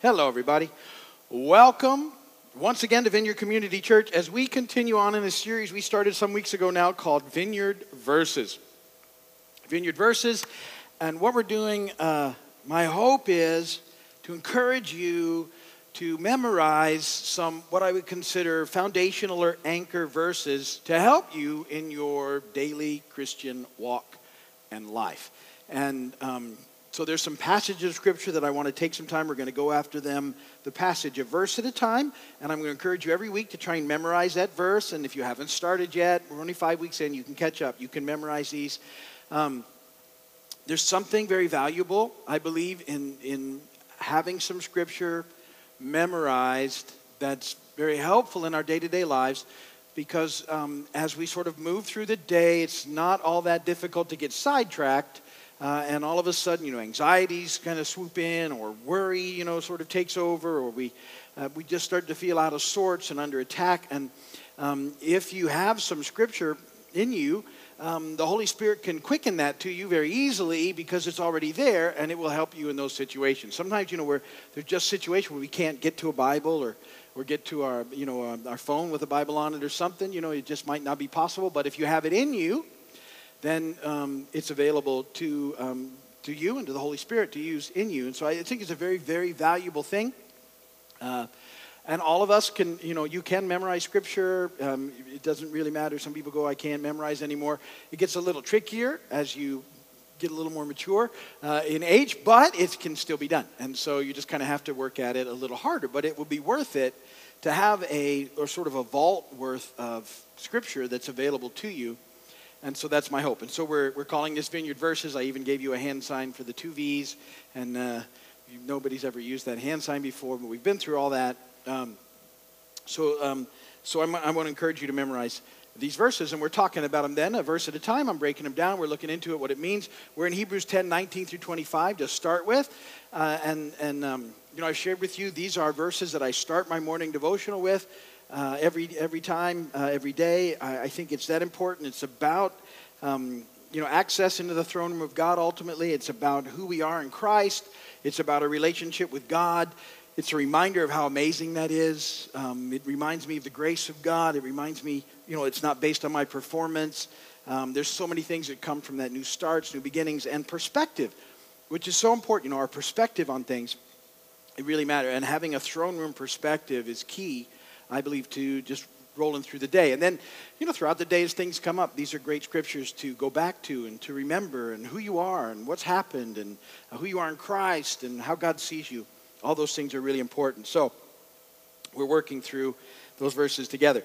Hello, everybody. Welcome once again to Vineyard Community Church as we continue on in a series we started some weeks ago now called Vineyard Verses. Vineyard Verses. And what we're doing, uh, my hope is to encourage you to memorize some what I would consider foundational or anchor verses to help you in your daily Christian walk and life. And um, so there's some passages of scripture that I want to take some time. We're going to go after them, the passage, a verse at a time. And I'm going to encourage you every week to try and memorize that verse. And if you haven't started yet, we're only five weeks in, you can catch up. You can memorize these. Um, there's something very valuable, I believe, in, in having some scripture memorized that's very helpful in our day to day lives because um, as we sort of move through the day, it's not all that difficult to get sidetracked uh, and all of a sudden, you know, anxieties kind of swoop in, or worry, you know, sort of takes over, or we, uh, we just start to feel out of sorts and under attack. And um, if you have some scripture in you, um, the Holy Spirit can quicken that to you very easily because it's already there and it will help you in those situations. Sometimes, you know, where there's just situations where we can't get to a Bible or, or get to our, you know, our, uh, our phone with a Bible on it or something, you know, it just might not be possible. But if you have it in you, then um, it's available to, um, to you and to the Holy Spirit to use in you. And so I think it's a very, very valuable thing. Uh, and all of us can, you know, you can memorize scripture. Um, it doesn't really matter. Some people go, I can't memorize anymore. It gets a little trickier as you get a little more mature uh, in age, but it can still be done. And so you just kind of have to work at it a little harder. But it will be worth it to have a, or sort of a vault worth of scripture that's available to you and so that's my hope. And so we're, we're calling this Vineyard Verses. I even gave you a hand sign for the two V's. And uh, nobody's ever used that hand sign before, but we've been through all that. Um, so um, so I'm, I want to encourage you to memorize these verses, and we're talking about them then, a verse at a time. I'm breaking them down. We're looking into it, what it means. We're in Hebrews 10, 19 through 25 to start with. Uh, and, and um, you know, I've shared with you, these are verses that I start my morning devotional with uh, every, every time, uh, every day. I, I, think it's that important. It's about, um, you know, access into the throne room of God ultimately. It's about who we are in Christ. It's about a relationship with God. It's a reminder of how amazing that is. Um, it reminds me of the grace of God. It reminds me, you know, it's not based on my performance. Um, there's so many things that come from that new starts, new beginnings, and perspective, which is so important. You know, our perspective on things, it really matters. And having a throne room perspective is key I believe, to just rolling through the day. And then, you know, throughout the day as things come up, these are great scriptures to go back to and to remember and who you are and what's happened and who you are in Christ and how God sees you. All those things are really important. So, we're working through those verses together.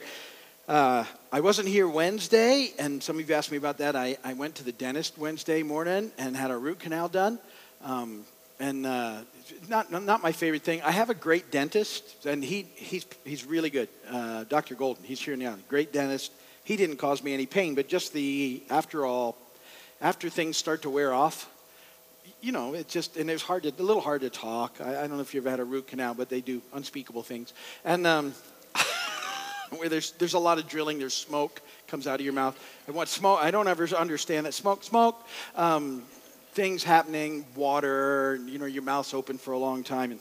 Uh, I wasn't here Wednesday, and some of you asked me about that. I, I went to the dentist Wednesday morning and had a root canal done. Um, and uh, not, not my favorite thing. I have a great dentist, and he, he's, he's really good. Uh, Dr. Golden, he's here now. Great dentist. He didn't cause me any pain, but just the, after all, after things start to wear off, you know, it just, and it's hard to, a little hard to talk. I, I don't know if you've ever had a root canal, but they do unspeakable things. And um, where there's, there's a lot of drilling, there's smoke comes out of your mouth. And what smoke, I don't ever understand that. Smoke, smoke. Um, things happening, water, you know, your mouth's open for a long time. And,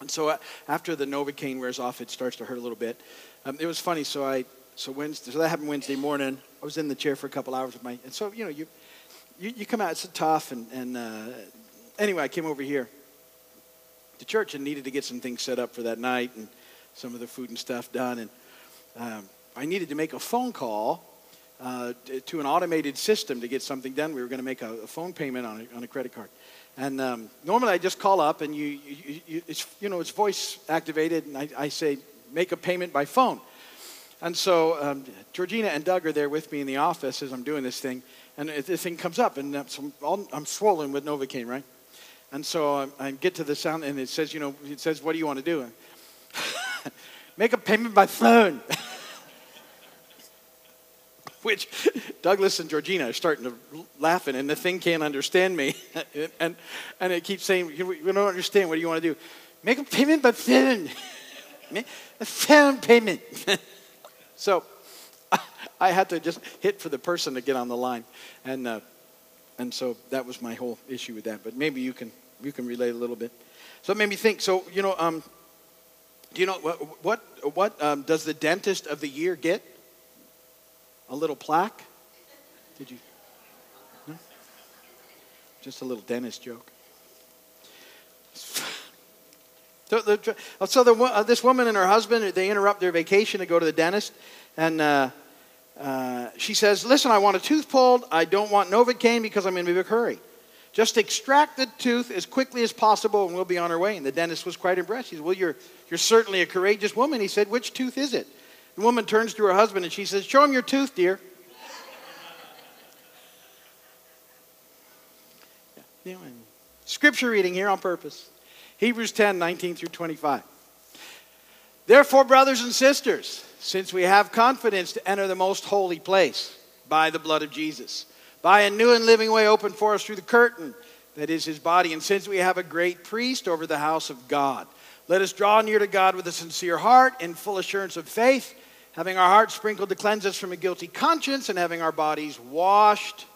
and so uh, after the Novocaine wears off, it starts to hurt a little bit. Um, it was funny. So I, so Wednesday, so that happened Wednesday morning. I was in the chair for a couple hours with my, and so, you know, you, you, you come out, it's tough. And, and uh, anyway, I came over here to church and needed to get some things set up for that night and some of the food and stuff done. And um, I needed to make a phone call uh, to an automated system to get something done. We were going to make a, a, phone payment on a, on a credit card. And um, normally I just call up and you, you, you, it's, you know, it's voice activated and I, I, say, make a payment by phone. And so um, Georgina and Doug are there with me in the office as I'm doing this thing. And this thing comes up and I'm, all, I'm swollen with Novocaine, right? And so I, I, get to the sound and it says, you know, it says, what do you want to do? make a payment by phone. which Douglas and Georgina are starting to laughing, and the thing can't understand me, and and it keeps saying, "We don't understand. What do you want to do? Make a payment by phone, a phone payment." so I had to just hit for the person to get on the line, and uh, and so that was my whole issue with that. But maybe you can you can relate a little bit. So it made me think. So you know, um, do you know what what, what um, does the dentist of the year get? A little plaque. Did you? No? Just a little dentist joke. So, the, so the, uh, this woman and her husband, they interrupt their vacation to go to the dentist, and uh, uh, she says, "Listen, I want a tooth pulled. I don't want Novocaine because I'm in a big hurry. Just extract the tooth as quickly as possible, and we'll be on our way." And the dentist was quite impressed. He said, "Well, you're you're certainly a courageous woman." He said, "Which tooth is it?" The woman turns to her husband and she says, "Show him your tooth, dear." yeah, scripture reading here on purpose. Hebrews 10 19 through 25. Therefore, brothers and sisters, since we have confidence to enter the most holy place by the blood of Jesus, by a new and living way opened for us through the curtain that is his body, and since we have a great priest over the house of God, let us draw near to God with a sincere heart in full assurance of faith, having our hearts sprinkled to cleanse us from a guilty conscience, and having our bodies washed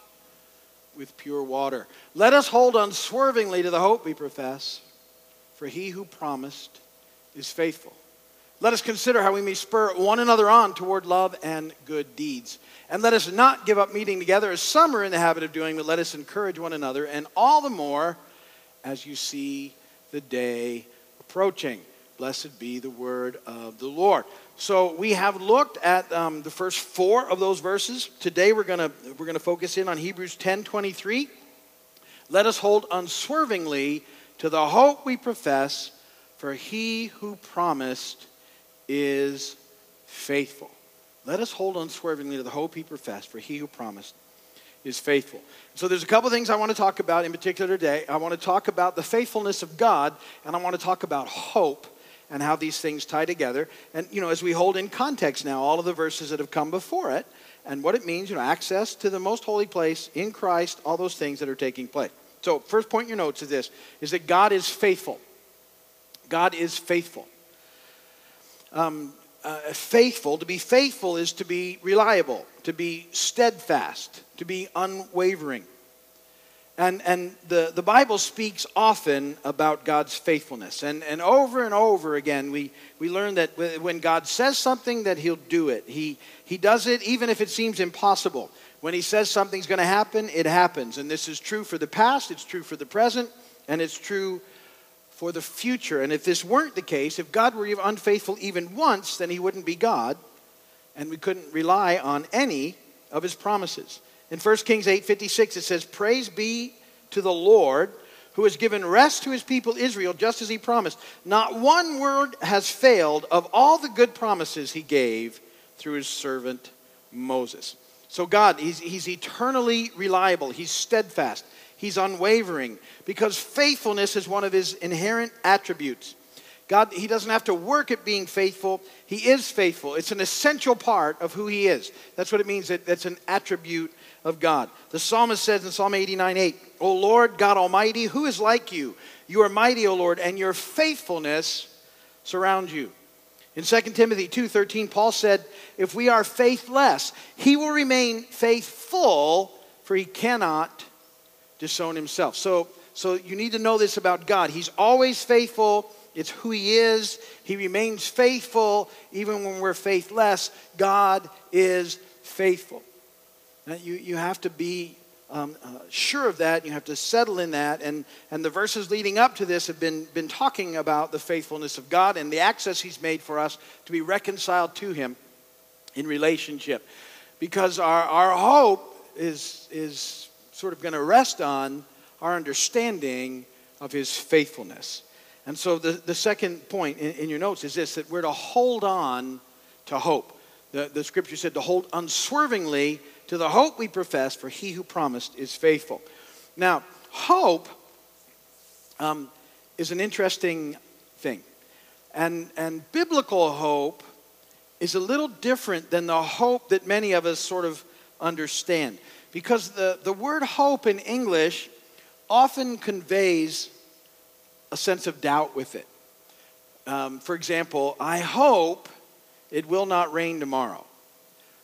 with pure water. Let us hold unswervingly to the hope we profess for he who promised is faithful. Let us consider how we may spur one another on toward love and good deeds. And let us not give up meeting together as some are in the habit of doing, but let us encourage one another, and all the more as you see the day approaching. Blessed be the word of the Lord. So we have looked at um, the first four of those verses. Today we're gonna we're gonna focus in on Hebrews 10 23. Let us hold unswervingly to the hope we profess, for he who promised is faithful. Let us hold unswervingly to the hope he professed, for he who promised is faithful. So there's a couple things I want to talk about in particular today. I want to talk about the faithfulness of God, and I want to talk about hope and how these things tie together. And you know, as we hold in context now all of the verses that have come before it and what it means, you know, access to the most holy place in Christ, all those things that are taking place. So, first point in your notes is this is that God is faithful. God is faithful. Um, uh, faithful, to be faithful is to be reliable, to be steadfast, to be unwavering. And, and the, the Bible speaks often about God's faithfulness. And, and over and over again, we, we learn that when God says something, that he'll do it. He, he does it even if it seems impossible. When he says something's going to happen, it happens. And this is true for the past, it's true for the present, and it's true for the future. And if this weren't the case, if God were unfaithful even once, then he wouldn't be God, and we couldn't rely on any of his promises. In 1 Kings 8:56 it says, "Praise be to the Lord who has given rest to his people Israel just as he promised. Not one word has failed of all the good promises he gave through his servant Moses." So, God, he's, he's eternally reliable, He's steadfast, He's unwavering, because faithfulness is one of His inherent attributes. God, He doesn't have to work at being faithful, He is faithful. It's an essential part of who He is. That's what it means, that that's an attribute of God. The psalmist says in Psalm 89 8, O Lord God Almighty, who is like you? You are mighty, O Lord, and your faithfulness surrounds you. In 2 Timothy 2:13 Paul said, "If we are faithless, he will remain faithful, for he cannot disown himself." So so you need to know this about God. He's always faithful. It's who he is. He remains faithful even when we're faithless. God is faithful. Now, you, you have to be um, uh, sure of that. You have to settle in that. And, and the verses leading up to this have been, been talking about the faithfulness of God and the access He's made for us to be reconciled to Him in relationship. Because our, our hope is, is sort of going to rest on our understanding of His faithfulness. And so the, the second point in, in your notes is this that we're to hold on to hope. The, the scripture said to hold unswervingly to the hope we profess, for he who promised is faithful. Now, hope um, is an interesting thing. And, and biblical hope is a little different than the hope that many of us sort of understand. Because the, the word hope in English often conveys a sense of doubt with it. Um, for example, I hope it will not rain tomorrow.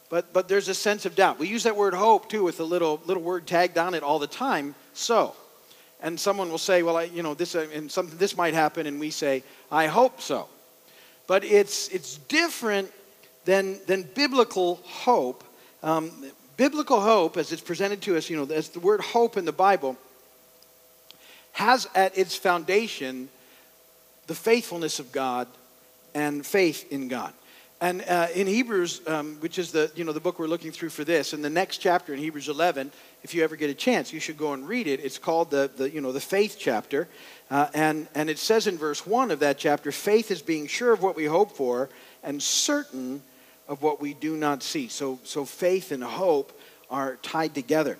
But, but there's a sense of doubt. We use that word hope too with a little, little word tagged on it all the time. So. and someone will say, well, I, you know, this, uh, and something, this might happen, and we say, I hope so. But it's, it's different than, than biblical hope. Um, biblical hope, as it's presented to us, you know, as the word hope in the Bible, has at its foundation the faithfulness of God and faith in God. And uh, in Hebrews, um, which is the, you know, the book we're looking through for this, in the next chapter in Hebrews 11, if you ever get a chance, you should go and read it. It's called the, the you know, the faith chapter. Uh, and, and it says in verse 1 of that chapter, faith is being sure of what we hope for and certain of what we do not see. So, so faith and hope are tied together.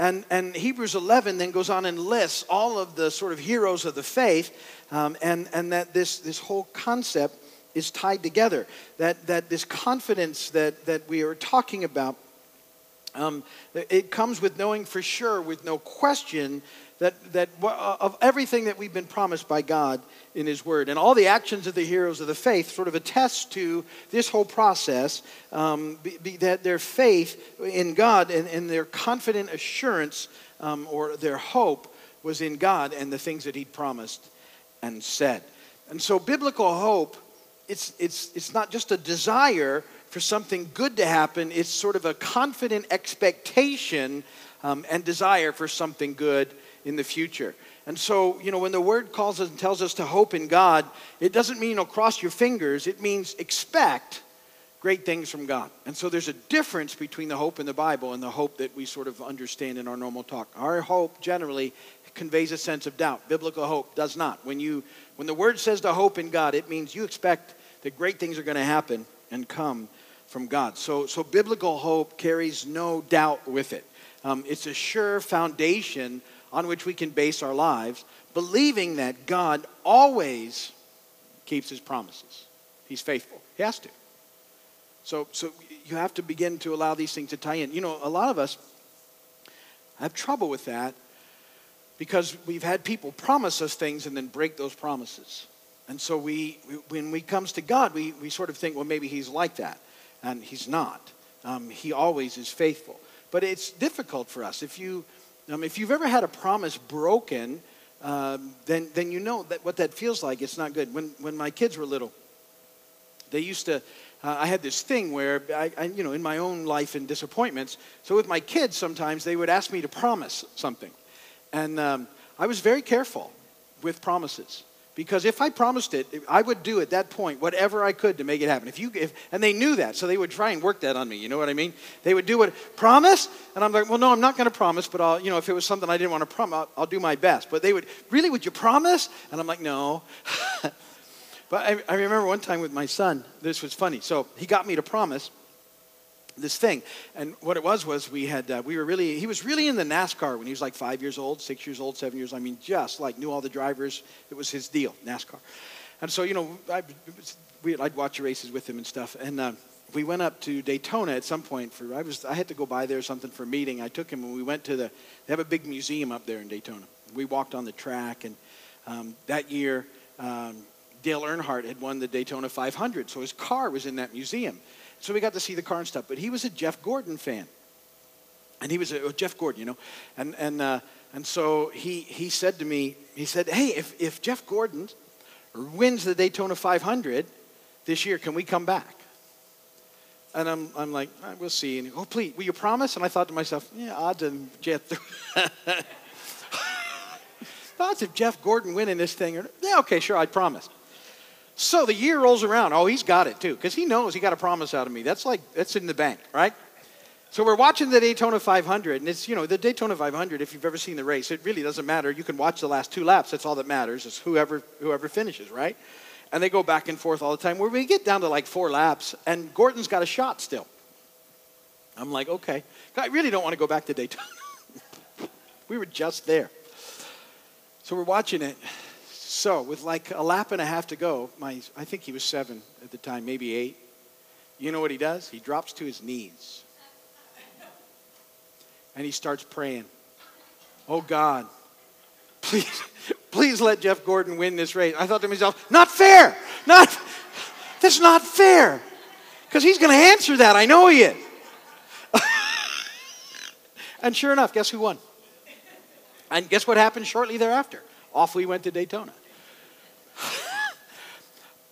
And, and Hebrews 11 then goes on and lists all of the sort of heroes of the faith, um, and, and that this, this whole concept is tied together. That, that this confidence that, that we are talking about, um, it comes with knowing for sure, with no question, that, that uh, of everything that we've been promised by God in His Word. And all the actions of the heroes of the faith sort of attest to this whole process um, be, be that their faith in God and, and their confident assurance um, or their hope was in God and the things that He'd promised and said. And so, biblical hope it's, it's, it's not just a desire for something good to happen, it's sort of a confident expectation um, and desire for something good in the future. And so, you know, when the word calls us and tells us to hope in God, it doesn't mean, know, cross your fingers. It means expect great things from God. And so there's a difference between the hope in the Bible and the hope that we sort of understand in our normal talk. Our hope generally conveys a sense of doubt. Biblical hope does not. When you when the word says to hope in God, it means you expect that great things are going to happen and come from God. So, so biblical hope carries no doubt with it. Um, it's a sure foundation on which we can base our lives, believing that God always keeps his promises. He's faithful. He has to. So, so you have to begin to allow these things to tie in. You know, a lot of us have trouble with that because we've had people promise us things and then break those promises. And so we, when we comes to God, we, we sort of think, well, maybe he's like that. And he's not. Um, he always is faithful. But it's difficult for us. If, you, um, if you've ever had a promise broken, um, then, then you know that what that feels like. It's not good. When, when my kids were little, they used to, uh, I had this thing where, I, I, you know, in my own life and disappointments, so with my kids sometimes they would ask me to promise something. And um, I was very careful with promises because if I promised it, I would do at that point whatever I could to make it happen. If you, if, and they knew that, so they would try and work that on me. You know what I mean? They would do what promise, and I'm like, well, no, I'm not going to promise, but I'll, you know, if it was something I didn't want to promise, I'll, I'll do my best. But they would, really, would you promise? And I'm like, no. but I, I remember one time with my son. This was funny. So he got me to promise this thing. And what it was was we had uh, we were really he was really in the NASCAR when he was like five years old, six years old, seven years. Old, I mean, just like knew all the drivers. It was his deal, NASCAR. And so you know, I, we, I'd watch races with him and stuff. And uh, we went up to Daytona at some point for I was I had to go by there something for a meeting. I took him and we went to the they have a big museum up there in Daytona. We walked on the track and um, that year. Um, Dale Earnhardt had won the Daytona 500, so his car was in that museum. So we got to see the car and stuff. But he was a Jeff Gordon fan. And he was a, oh, Jeff Gordon, you know. And, and, uh, and so he, he said to me, he said, hey, if, if Jeff Gordon wins the Daytona 500 this year, can we come back? And I'm, I'm like, right, we'll see. And he, oh, please, will you promise? And I thought to myself, yeah, odds of Jeff. odds of Jeff Gordon winning this thing. Yeah, okay, sure, I promise. So the year rolls around. Oh, he's got it too, because he knows he got a promise out of me. That's like, that's in the bank, right? So we're watching the Daytona 500, and it's, you know, the Daytona 500, if you've ever seen the race, it really doesn't matter. You can watch the last two laps. That's all that matters, is whoever, whoever finishes, right? And they go back and forth all the time. Where we get down to like four laps, and Gordon's got a shot still. I'm like, okay. I really don't want to go back to Daytona. we were just there. So we're watching it, so, with like a lap and a half to go, my, I think he was seven at the time, maybe eight. You know what he does? He drops to his knees. And he starts praying. Oh God, please, please let Jeff Gordon win this race. I thought to myself, not fair. Not, that's not fair. Because he's going to answer that. I know he is. and sure enough, guess who won? And guess what happened shortly thereafter? Off we went to Daytona.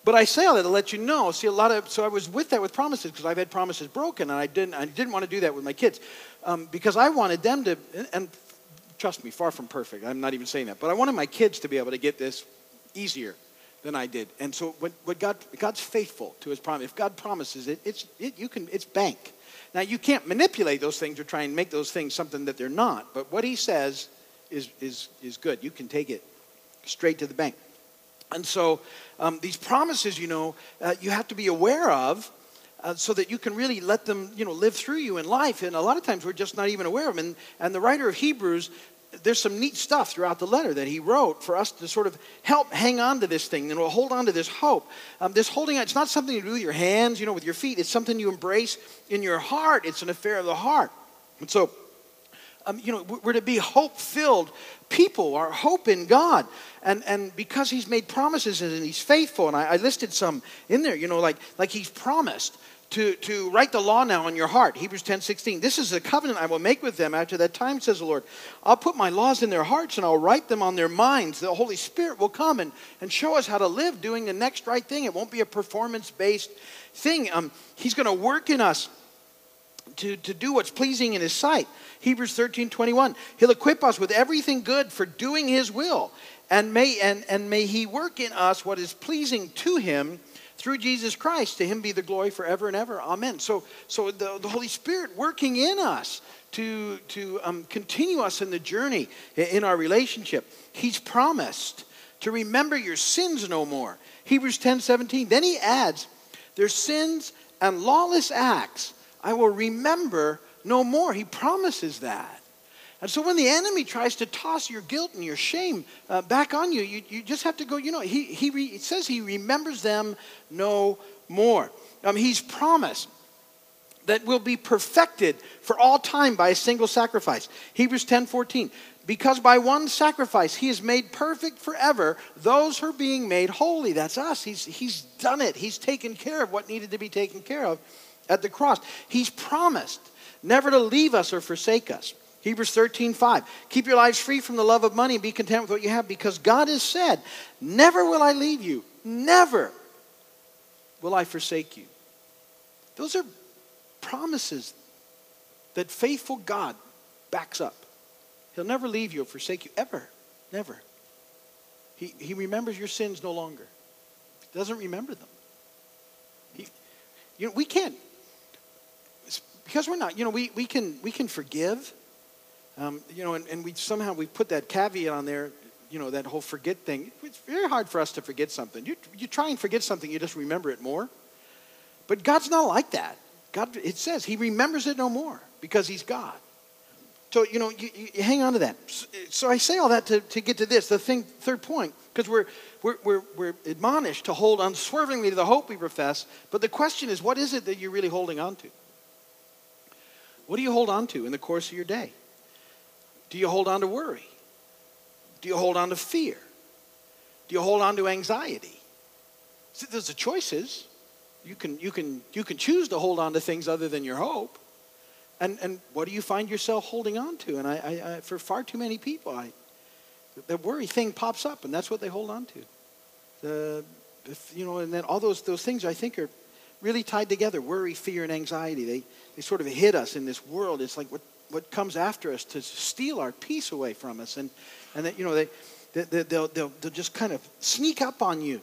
But I say all that to let you know. See, a lot of so I was with that with promises because I've had promises broken, and I didn't. I didn't want to do that with my kids um, because I wanted them to. And trust me, far from perfect. I'm not even saying that, but I wanted my kids to be able to get this easier than I did. And so, what, God God's faithful to His promise. If God promises it, it's it, you can it's bank. Now you can't manipulate those things or try and make those things something that they're not. But what He says is is is good. You can take it straight to the bank. And so, um, these promises, you know, uh, you have to be aware of. Uh, so that you can really let them, you know, live through you in life. And a lot of times we're just not even aware of them. And, and the writer of Hebrews there's some neat stuff throughout the letter that he wrote for us to sort of help hang on to this thing and we'll hold on to this hope. Um, this holding on, it's not something to do with your hands, you know, with your feet. It's something you embrace in your heart. It's an affair of the heart. And so, um, you know, we're to be hope filled people, our hope in God. And, and because he's made promises and he's faithful, and I, I listed some in there, you know, like, like he's promised to, to write the law now on your heart. Hebrews 10 16. This is a covenant I will make with them after that time, says the Lord. I'll put my laws in their hearts and I'll write them on their minds. The Holy Spirit will come and, and show us how to live doing the next right thing. It won't be a performance based thing. Um, he's going to work in us to, to do what's pleasing in His sight. Hebrews 13 21. He'll equip us with everything good for doing His will. And may, and, and may He work in us what is pleasing to Him through Jesus Christ. To him be the glory forever and ever. Amen. So, so the, the Holy Spirit working in us to, to um, continue us in the journey in our relationship. He's promised to remember your sins no more. Hebrews 10 17. Then he adds, Their sins and lawless acts I will remember no more. He promises that. And so when the enemy tries to toss your guilt and your shame uh, back on you, you, you just have to go, you know, he, he re, it says he remembers them no more. Um, he's promised that will be perfected for all time by a single sacrifice. Hebrews 10 14. Because by one sacrifice he has made perfect forever those who are being made holy. That's us. He's, he's done it. He's taken care of what needed to be taken care of at the cross. He's promised never to leave us or forsake us. Hebrews 13, 5. Keep your lives free from the love of money and be content with what you have because God has said, Never will I leave you, never will I forsake you. Those are promises that faithful God backs up. He'll never leave you or forsake you, ever. Never. He, he remembers your sins no longer. He doesn't remember them. He, you know, we can't, because we're not, you know, we, we, can, we can forgive um, you know, and, and we somehow we put that caveat on there, you know, that whole forget thing. It's very hard for us to forget something. You, you try and forget something, you just remember it more. But God's not like that. God, it says He remembers it no more because He's God. So, you know, you, you hang on to that. So, I say all that to, to get to this, the thing, third point, because we're, we're, we're, we're admonished to hold unswervingly to the hope we profess. But the question is, what is it that you're really holding on to? What do you hold on to in the course of your day? Do you hold on to worry? Do you hold on to fear? Do you hold on to anxiety? See, there's the choices. You can, you, can, you can choose to hold on to things other than your hope. And, and what do you find yourself holding on to? And I, I, I for far too many people, I, the worry thing pops up, and that's what they hold on to. The, you know, and then all those, those things I think are really tied together worry, fear, and anxiety. They, they sort of hit us in this world. It's like, what, what comes after us to steal our peace away from us. And, and that, you know, they, they, they'll, they'll, they'll just kind of sneak up on you.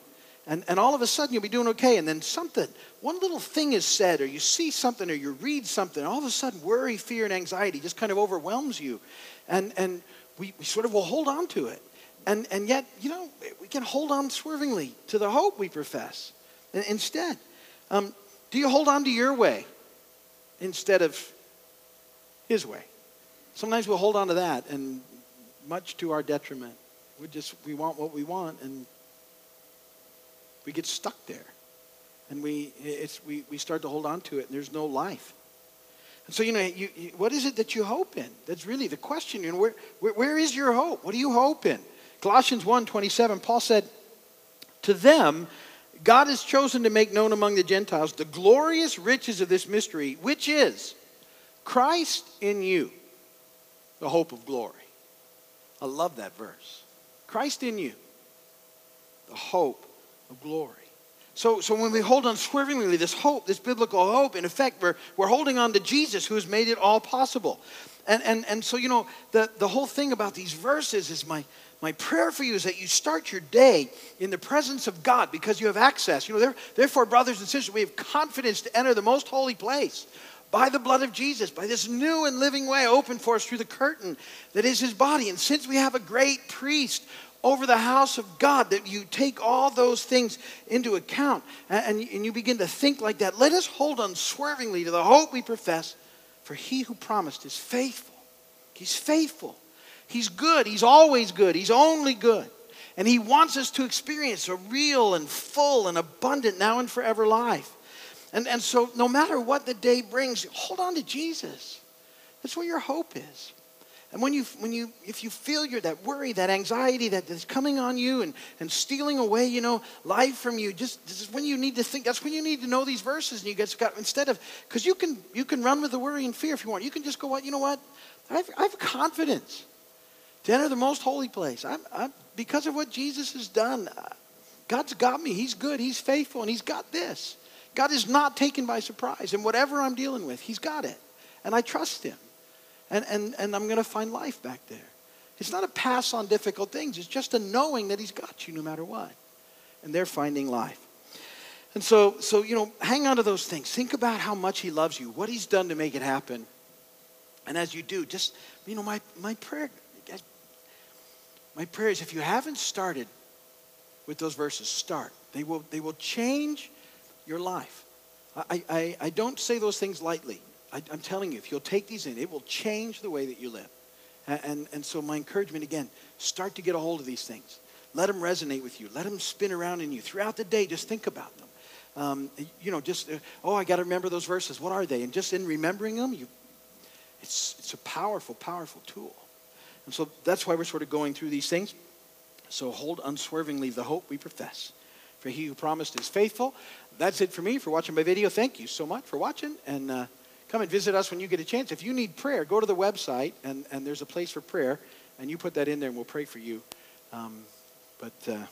And, and all of a sudden you'll be doing okay. And then something, one little thing is said, or you see something, or you read something, all of a sudden worry, fear, and anxiety just kind of overwhelms you. And, and we, we sort of will hold on to it. And, and yet, you know, we can hold on swervingly to the hope we profess. Instead, um, do you hold on to your way instead of his way. Sometimes we'll hold on to that, and much to our detriment. We just we want what we want, and we get stuck there, and we it's we, we start to hold on to it, and there's no life. And so you know, you, you, what is it that you hope in? That's really the question. You know, where, where, where is your hope? What do you hope in? Colossians 1, 27, Paul said, "To them." God has chosen to make known among the Gentiles the glorious riches of this mystery, which is Christ in you, the hope of glory. I love that verse. Christ in you, the hope of glory. So, so when we hold unswervingly this hope, this biblical hope, in effect, we're, we're holding on to Jesus who has made it all possible. And, and, and so, you know, the, the whole thing about these verses is my, my prayer for you is that you start your day in the presence of God because you have access. You know, therefore, brothers and sisters, we have confidence to enter the most holy place by the blood of Jesus, by this new and living way opened for us through the curtain that is his body. And since we have a great priest over the house of God, that you take all those things into account and, and you begin to think like that, let us hold unswervingly to the hope we profess, for he who promised is faithful. He's faithful. He's good. He's always good. He's only good. And he wants us to experience a real and full and abundant now and forever life. And, and so, no matter what the day brings, hold on to Jesus. That's where your hope is. And when you, when you, if you feel your, that worry, that anxiety that is coming on you and, and stealing away, you know, life from you, just this is when you need to think. That's when you need to know these verses. And you get instead of because you can you can run with the worry and fear if you want. You can just go, what you know what? I have, I have confidence to enter the most holy place. I'm, I'm because of what Jesus has done. Uh, God's got me. He's good. He's faithful, and He's got this. God is not taken by surprise. And whatever I'm dealing with, He's got it. And I trust Him. And, and, and I'm going to find life back there. It's not a pass on difficult things, it's just a knowing that He's got you no matter what. And they're finding life. And so, so, you know, hang on to those things. Think about how much He loves you, what He's done to make it happen. And as you do, just, you know, my, my prayer, my prayer is if you haven't started with those verses, start. They will, they will change your life. I, I, I don't say those things lightly. I, am telling you, if you'll take these in, it will change the way that you live. And, and, and so, my encouragement again start to get a hold of these things. Let them resonate with you, let them spin around in you. Throughout the day, just think about them. Um, you know, just, uh, oh, I got to remember those verses. What are they? And just in remembering them, you, it's, it's a powerful, powerful tool. And so that's why we're sort of going through these things. So hold unswervingly the hope we profess. For he who promised is faithful. That's it for me for watching my video. Thank you so much for watching. And uh, come and visit us when you get a chance. If you need prayer, go to the website, and, and there's a place for prayer. And you put that in there, and we'll pray for you. Um, but. Uh,